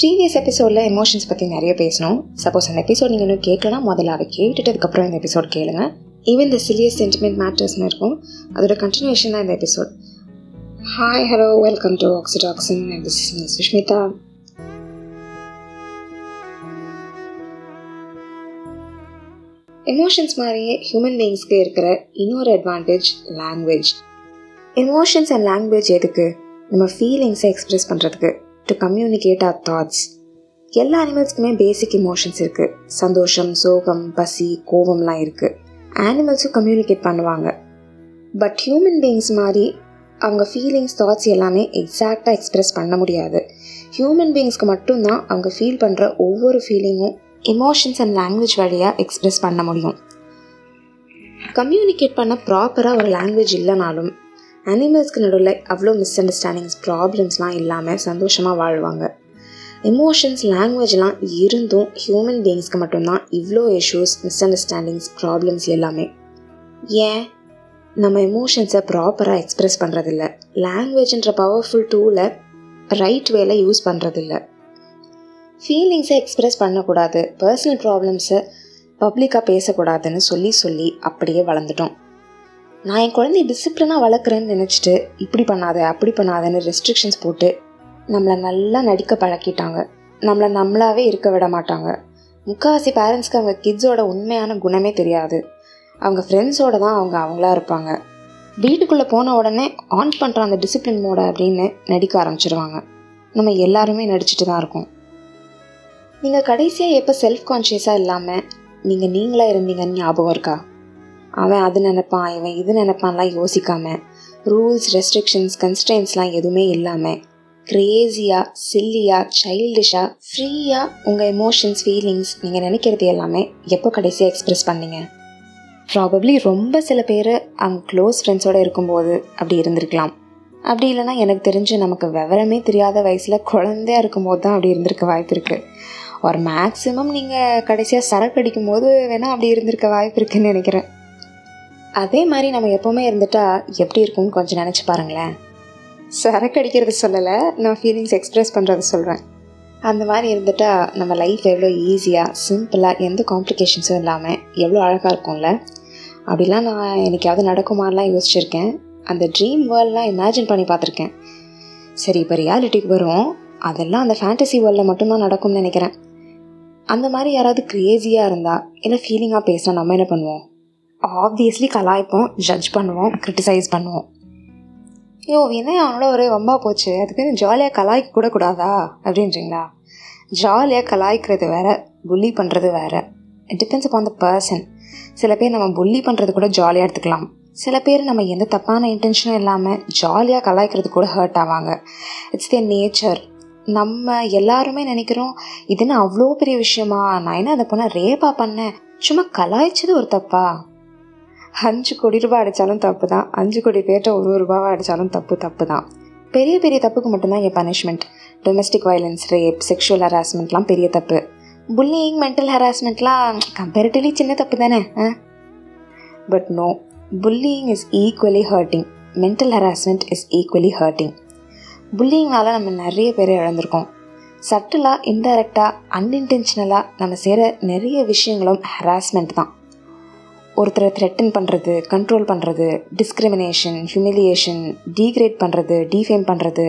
Previous எபிசோடில் emotions பற்றி நிறைய பேசணும். சப்போஸ் அந்த எபிசோட் நீங்கள் இன்னும் கேட்கலாம் முதல்ல அதை கேட்டுட்டதுக்கப்புறம் இந்த எபிசோட் கேளுங்க. ஈவன் த சிலியஸ் சென்டிமெண்ட் மேட்டர்ஸ்னு இருக்கும். அதோட கண்டினியூஷன் தான் இந்த episode hi hello welcome to oxytocin this is Sushmita emotions மாதிரியே ஹியூமன் பீயிங்ஸ்க்கு இருக்கிற இன்னொரு advantage language emotions and language எதுக்கு? நம்ம ஃபீலிங்ஸை எக்ஸ்ப்ரெஸ் பண்ணுறதுக்கு டு கம்யூனிகேட் ஆர் தாட்ஸ் எல்லா அனிமல்ஸ்க்குமே பேசிக் இமோஷன்ஸ் இருக்குது சந்தோஷம் சோகம் பசி கோபம்லாம் இருக்குது ஆனிமல்ஸும் கம்யூனிகேட் பண்ணுவாங்க. பட் ஹியூமன் பீயிங்ஸ் மாதிரி அவங்க ஃபீலிங்ஸ் தாட்ஸ் எல்லாமே எக்ஸாக்டாக எக்ஸ்ப்ரெஸ் பண்ண முடியாது. ஹியூமன் பீயிங்ஸ்க்கு மட்டும்தான் அவங்க ஃபீல் பண்ணுற ஒவ்வொரு ஃபீலிங்கும் எமோஷன்ஸ் அண்ட் லாங்குவேஜ் வழியாக எக்ஸ்ப்ரெஸ் பண்ண முடியும். கம்யூனிகேட் பண்ண ப்ராப்பராக ஒரு லாங்குவேஜ் இல்லைனாலும் அனிமல்ஸ்க்கு நடுவில் அவ்வளோ மிஸ் அண்டர்ஸ்டாண்டிங்ஸ் ப்ராப்ளம்ஸ்லாம் இல்லாமல் சந்தோஷமாக வாழ்வாங்க. எமோஷன்ஸ் லாங்குவேஜ்லாம் இருந்தும் ஹியூமன் பீயிங்ஸ்க்கு மட்டும்தான் இவ்வளோ இஷ்யூஸ் மிஸ் அண்டர்ஸ்டாண்டிங்ஸ் ப்ராப்ளம்ஸ் எல்லாமே. ஏன்? நம்ம எமோஷன்ஸை ப்ராப்பராக எக்ஸ்ப்ரெஸ் பண்ணுறதில்ல லாங்குவேஜ்ன்ற பவர்ஃபுல் டூலை ரைட் வேல யூஸ் பண்ணுறதில்ல ஃபீலிங்ஸை எக்ஸ்ப்ரெஸ் பண்ணக்கூடாது. பர்சனல் ப்ராப்ளம்ஸை பப்ளிக்காக பேசக்கூடாதுன்னு சொல்லி சொல்லி அப்படியே வளர்ந்துட்டோம். நான் என் குழந்தைய டிசிப்ளினாக வளர்க்குறேன்னு நினச்சிட்டு இப்படி பண்ணாத அப்படி பண்ணாதன்னு ரெஸ்ட்ரிக்ஷன்ஸ் போட்டு நம்மளை நல்லா நடிக்க பழக்கிட்டாங்க. நம்மளை நம்மளாவே இருக்க விட மாட்டாங்க. முக்கால்வாசி பேரண்ட்ஸ்க்கு அவங்க கிட்ஸோட உண்மையான குணமே தெரியாது. அவங்க ஃப்ரெண்ட்ஸோடு தான் அவங்க அவங்களா இருப்பாங்க. வீட்டுக்குள்ளே போன உடனே ஆன் பண்ணுற அந்த டிசிப்ளின் மோட அப்படின்னு நடிக்க ஆரம்பிச்சிருவாங்க. நம்ம எல்லாருமே நடிச்சிட்டு தான் இருக்கோம். நீங்கள் கடைசியாக எப்போ செல்ஃப் கான்ஷியஸாக இல்லாமல் நீங்கள் நீங்களாக இருந்தீங்கன்னு ஞாபகம் இருக்கா? அவன் அது நினைப்பான் இவன் இது நினைப்பான்லாம் யோசிக்காம. ரூல்ஸ் ரெஸ்ட்ரிக்ஷன்ஸ் கன்ஸ்டன்ஸ்லாம் எதுவுமே இல்லாமல் க்ரேஸியாக சில்லியாக சைல்டிஷாக ஃப்ரீயாக உங்கள் எமோஷன்ஸ் ஃபீலிங்ஸ் நீங்கள் நினைக்கிறது எல்லாமே எப்போ கடைசியாக எக்ஸ்ப்ரெஸ் பண்ணீங்க? ப்ராபப்ளி ரொம்ப சில பேர் அவங்க க்ளோஸ் ஃப்ரெண்ட்ஸோடு இருக்கும்போது அப்படி இருந்திருக்கலாம். அப்படி இல்லைனா எனக்கு தெரிஞ்சு நமக்கு விவரமே தெரியாத வயசில் குழந்தையா இருக்கும்போது தான் அப்படி இருந்திருக்க வாய்ப்பு இருக்குது ஒரு மேக்ஸிமம் நீங்கள் கடைசியாக சரக்கு அடிக்கும்போது வேணால் அப்படி இருந்திருக்க வாய்ப்பு இருக்குதுன்னு நினைக்கிறேன். அதே மாதிரி நம்ம எப்போவுமே இருந்துட்டா எப்படி இருக்கும்னு கொஞ்சம் நினச்சி பாருங்களேன். சரக்கு அடிக்கிறது சொல்லலை நான் ஃபீலிங்ஸ் எக்ஸ்ப்ரெஸ் பண்ணுறது சொல்கிறேன் அந்த மாதிரி இருந்துட்டா நம்ம லைஃப் எவ்வளோ ஈஸியாக சிம்பிளாக எந்த காம்ப்ளிகேஷன்ஸும் இல்லாமல் எவ்வளோ அழகாக இருக்கும்ல? அப்படிலாம் நான் எனக்காவது நடக்குமான்லாம் யோசிச்சிருக்கேன். அந்த ட்ரீம் வேர்ல்ட்லாம் இமேஜின் பண்ணி பார்த்துருக்கேன். சரி இப்போ ரியாலிட்டிக்கு வரும் அதெல்லாம் அந்த ஃபேண்டசி வேர்ல்டில் மட்டும்தான் நடக்கும்னு நினைக்கிறேன். அந்த மாதிரி யாராவது க்ரேஸியாக இருந்தால் இல்லை ஃபீலிங்காக பேசினா நம்ம என்ன பண்ணுவோம்? ஆப்வியஸ்லி கலாய்ப்போம் ஜட்ஜ் பண்ணுவோம் க்ரிட்டிசைஸ் பண்ணுவோம். ஐயோ வினய் அவனோட ஒரே வம்பா போச்சு. அதுக்கு ஜாலியாக கலாய்க்க கூட கூடாதா? அப்படின்றீங்களா? ஜாலியாக கலாய்க்கிறது வேற புள்ளி பண்ணுறது வேற. It depends upon the person சில பேர் நம்ம புள்ளி பண்ணுறது கூட ஜாலியாக எடுத்துக்கலாம். சில பேர் நம்ம எந்த தப்பான இன்டென்ஷனும் இல்லாமல் ஜாலியாக கலாய்க்கிறது கூட ஹர்ட் ஆவாங்க. இட்ஸ் தே நேச்சர் நம்ம எல்லாருமே நினைக்கிறோம் இதுன்னு அவ்வளோ பெரிய விஷயமா? நான் என்ன அதை பொண்ணை ரேப்பாக பண்ணேன்? சும்மா கலாய்ச்சது ஒரு தப்பா? அஞ்சு கோடி ரூபாய் அடித்தாலும் தப்பு தான் அஞ்சு கோடி பேர்கிட்ட ஒரு ரூபாவாக அடித்தாலும் தப்பு தப்பு தான் பெரிய பெரிய தப்புக்கு மட்டும்தான் என் punishment domestic violence rape sexual ஹராஸ்மெண்ட்லாம் பெரிய தப்பு. புல்லிங் மென்டல் ஹராஸ்மெண்ட்லாம் கம்பேரிட்டிவ்லி சின்ன தப்பு தானே? But no bullying is equally hurting mental harassment is equally hurting புல்லிங்னால நம்ம நிறைய பேர் இழந்திருக்கோம். சட்டிலாக இன்டைரக்டாக அன்இன்டென்ஷனலாக நம்ம செய்கிற நிறைய விஷயங்களும் ஹராஸ்மெண்ட் தான். ஒருத்தரை த்ரெட்டன் பண்ணுறது கண்ட்ரோல் பண்ணுறது டிஸ்கிரிமினேஷன் ஹியூமிலியேஷன் டீக்ரேட் பண்ணுறது டீஃபேம் பண்ணுறது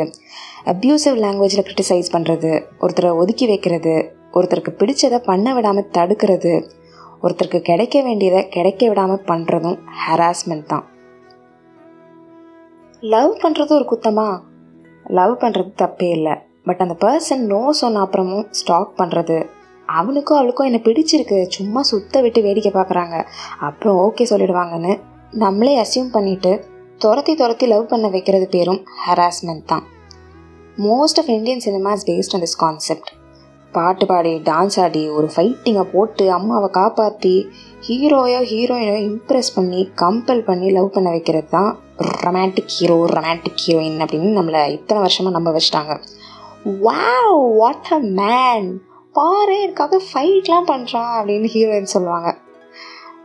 அப்யூசிவ் லாங்குவேஜில் க்ரிட்டிசைஸ் பண்ணுறது ஒருத்தரை ஒதுக்கி வைக்கிறது ஒருத்தருக்கு பிடிச்சதை பண்ண விடாமல் தடுக்கிறது ஒருத்தருக்கு கிடைக்க வேண்டியதை கிடைக்க விடாமல் பண்ணுறதும் ஹராஸ்மெண்ட் தான். லவ் பண்ணுறது ஒரு குத்தமா? லவ் பண்ணுறது தப்பே இல்லை. பட் அந்த பர்சன் நோ சொன்ன அப்புறமும் ஸ்டாக் பண்ணுறது அவனுக்கும் அவளுக்கும் என்னை பிடிச்சிருக்கு. சும்மா சுத்த விட்டு வேடிக்கை பார்க்குறாங்க அப்புறம் ஓகே சொல்லிடுவாங்கன்னு நம்மளே அசியூம் பண்ணிவிட்டு துரத்தி துரத்தி லவ் பண்ண வைக்கிறது பேரும் ஹராஸ்மெண்ட் தான். Most of Indian cinema is based on this concept பாட்டு பாடி டான்ஸ் ஆடி ஒரு ஃபைட்டிங்கை போட்டு அம்மாவை காப்பாற்றி ஹீரோயோ ஹீரோயினோ இம்ப்ரெஸ் பண்ணி கம்பல் பண்ணி லவ் பண்ண வைக்கிறது தான் ரொமான்டிக் ஹீரோ ரொமான்டிக் ஹீரோயின் அப்படின்னு நம்மளை இத்தனை வருஷமாக நம்ப வச்சிட்டாங்க. வாவ் வாட் அ மேன் பாரு எனக்காக ஃபைட்லாம் பண்ணுறான் அப்படின்னு ஹீரோயின் சொல்லுவாங்க.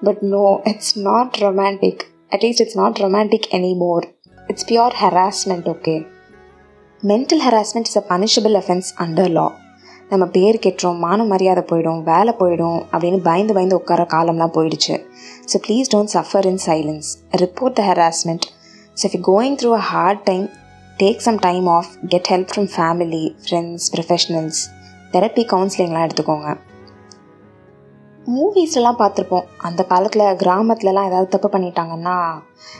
But no it's not romantic at least it's not romantic any more it's pure harassment okay mental harassment is a punishable offence under law நம்ம பேர் கெட்டுரும் மான மரியாதை போயிடும் வேலை போயிடும் அப்படின்னு பயந்து பயந்து உட்கார காலம்லாம் போயிடுச்சு. So please don't suffer in silence report the harassment so if going through a hard time take some time off get help from family friends professionals therapy கவுன்சிலிங்லாம் எடுத்துக்கோங்க. மூவிஸ்லாம் பார்த்துருப்போம். அந்த காலத்தில் கிராமத்துலலாம் ஏதாவது தப்பு பண்ணிட்டாங்கன்னா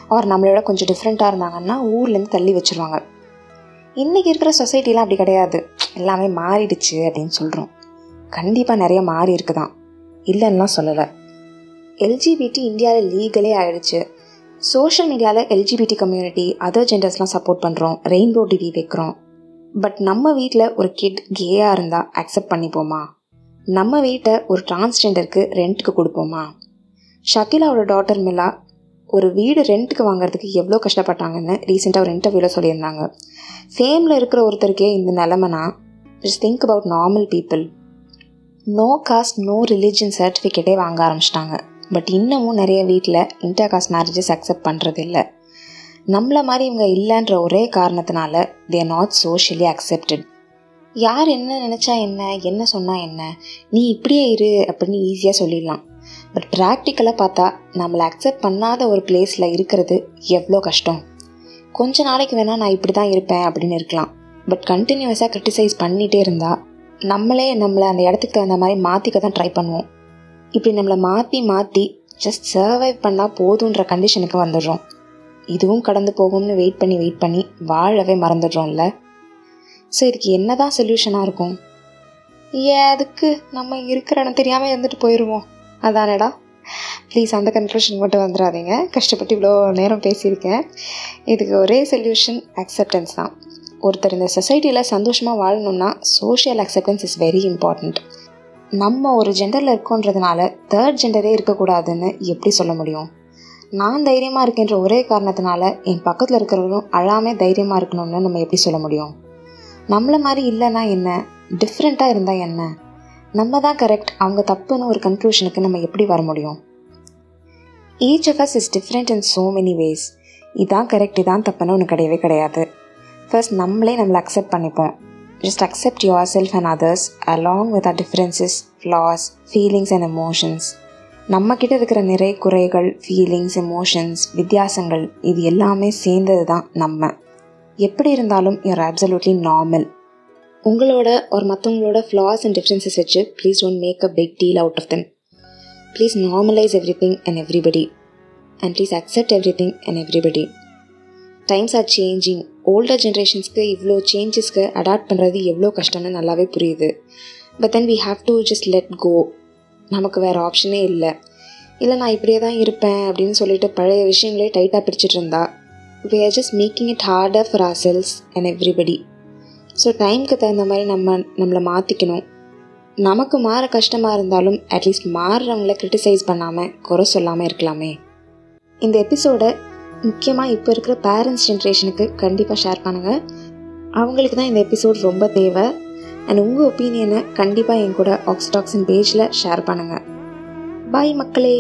அவர் நம்மளோட கொஞ்சம் டிஃப்ரெண்ட்டாக இருந்தாங்கன்னா ஊர்லேருந்து தள்ளி வச்சுருவாங்க. இன்றைக்கி இருக்கிற சொசைட்டிலாம் அப்படி கிடையாது. எல்லாமே மாறிடுச்சு அப்படின்னு சொல்கிறோம் கண்டிப்பாக நிறைய மாறி இருக்குதான். இல்லைன்னுலாம் சொல்லலை. எல்ஜிபிடி இந்தியாவில் லீகலே ஆயிடுச்சு. சோஷியல் மீடியாவில் எல்ஜிபிடி கம்யூனிட்டி அதர் ஜெண்டர்ஸ்லாம் சப்போர்ட் பண்ணுறோம் ரெயின்போ டிவி வைக்கிறோம். பட் நம்ம வீட்டில் ஒரு கிட் கேயாக இருந்தால் அக்செப்ட் பண்ணிப்போமா? நம்ம வீட்டை ஒரு டிரான்ஸ்ஜெண்டருக்கு ரெண்ட்டுக்கு கொடுப்போமா? ஷக்கிலாவோட டாட்டர் மில்லா ஒரு வீடு ரெண்ட்டுக்கு வாங்குறதுக்கு எவ்வளோ கஷ்டப்பட்டாங்கன்னு ரீசெண்டாக ஒரு இன்டர்வியூவில் சொல்லியிருந்தாங்க. ஃபேமில் இருக்கிற ஒருத்தருக்கே இந்த நிலமைனா just think about normal people no caste no religion சர்டிஃபிகேட்டே வாங்க ஆரம்பிச்சிட்டாங்க. பட் இன்னமும் நிறைய வீட்டில் இன்டர் காஸ்ட் மேரேஜஸ் அக்செப்ட் பண்ணுறது இல்லை நம்மளை மாதிரி இவங்க இல்லைன்ற ஒரே காரணத்தினால தேர் நாட் சோஷியலி அக்செப்டட் யார் என்ன நினச்சா என்ன என்ன சொன்னால் என்ன நீ இப்படியே இரு அப்படின்னு ஈஸியாக சொல்லிடலாம். பட் ப்ராக்டிக்கலாக பார்த்தா நம்மளை அக்செப்ட் பண்ணாத ஒரு பிளேஸில் இருக்கிறது எவ்வளோ கஷ்டம். கொஞ்ச நாளைக்கு வேணால் நான் இப்படி தான் இருப்பேன் அப்படின்னு இருக்கலாம். பட் கண்டினியூஸாக க்ரிட்டிசைஸ் பண்ணிகிட்டே இருந்தால் நம்மளே நம்மளை அந்த இடத்துக்கு தகுந்த மாதிரி மாற்றிக்க தான் ட்ரை பண்ணுவோம். இப்படி நம்மளை மாற்றி மாற்றி ஜஸ்ட் சர்வைவ் பண்ணால் போதுன்ற கண்டிஷனுக்கு வந்துடுறோம். இதுவும் கடந்து போகும்னு வெயிட் பண்ணி வெயிட் பண்ணி வாழவே மறந்துடுறோம்ல. ஸோ இதுக்கு என்ன தான் சொல்யூஷனாக இருக்கும்? ஏன் அதுக்கு நம்ம இருக்கிற இடம் தெரியாமல் இருந்துட்டு போயிடுவோம் அதானடா. ப்ளீஸ் அந்த கன்க்ளூஷன் மட்டும் வந்துடாதீங்க. கஷ்டப்பட்டு இவ்வளோ நேரம் பேசியிருக்கேன். இதுக்கு ஒரே சொல்யூஷன் அக்செப்டன்ஸ் தான். ஒருத்தர் இந்த சொசைட்டியில் சந்தோஷமாக வாழணும்னா social acceptance is very important நம்ம ஒரு ஜெண்டரில் இருக்கோன்றதுனால தேர்ட் ஜெண்டரே இருக்கக்கூடாதுன்னு எப்படி சொல்ல முடியும்? நான் தைரியமாக இருக்கின்ற ஒரே காரணத்தினால என் பக்கத்தில் இருக்கிறவரும் அழாமல் தைரியமாக இருக்கணும்னு நம்ம எப்படி சொல்ல முடியும்? நம்மளை மாதிரி இல்லைன்னா என்ன? டிஃப்ரெண்ட்டாக இருந்தால் என்ன? நம்ம தான் கரெக்ட் அவங்க தப்புன்னு ஒரு கன்க்ளூஷனுக்கு நம்ம எப்படி வர முடியும்? Each of us is different in so many ways இதான் கரெக்ட் இதான் தப்புன்னு ஒன்று கிடையவே கிடையாது. ஃபர்ஸ்ட் நம்மளே நம்மளை அக்செப்ட் பண்ணிப்போம். Just accept yourself and others along with a differences flaws feelings and emotions நம்மக்கிட்ட இருக்கிற நிறை குறைகள் ஃபீலிங்ஸ் எமோஷன்ஸ் வித்தியாசங்கள் இது எல்லாமே சேர்ந்தது தான் நம்ம. எப்படி இருந்தாலும் யூஆர் அப்சல்யூட்லி நார்மல் உங்களோட ஒரு மற்றவங்களோட ஃப்ளாஸ் அண்ட் டிஃப்ரென்சஸ் வச்சு please don't make a big deal out of them please normalise everything and everybody and please accept everything and everybody times are changing older ஜென்ரேஷன்ஸ்க்கு இவ்வளோ சேஞ்சஸ்க்கு அடாப்ட் பண்ணுறது எவ்வளோ கஷ்டம்னு நல்லாவே புரியுது. But then we have to just let go நமக்கு வேறு ஆப்ஷனே இல்லை. இல்லை நான் இப்படியே தான் இருப்பேன் அப்படின்னு சொல்லிட்டு பழைய விஷயங்களே டைட்டாக பிடிச்சிட்டு இருந்தா we are just making it harder for ourselves and everybody so டைமுக்கு தகுந்த மாதிரி நம்ம நம்மளை மாற்றிக்கணும் நமக்கு மாற கஷ்டமாக இருந்தாலும் அட்லீஸ்ட் மாறுறவங்கள கிரிட்டிசைஸ் பண்ணாமல் குறை சொல்லாமல் இருக்கலாமே. இந்த எபிசோடை முக்கியமாக இப்போ இருக்கிற பேரண்ட்ஸ் ஜென்ரேஷனுக்கு கண்டிப்பாக ஷேர் பண்ணுங்கள் அவங்களுக்கு தான் இந்த எபிசோட் ரொம்ப தேவை. அண்ட் உங்கள் ஒப்பீனியனை கண்டிப்பாக என் கூட ஆக்ஸ்டாக்ஸின் பேஜில் ஷேர் பண்ணுங்கள் பாய் மக்களே.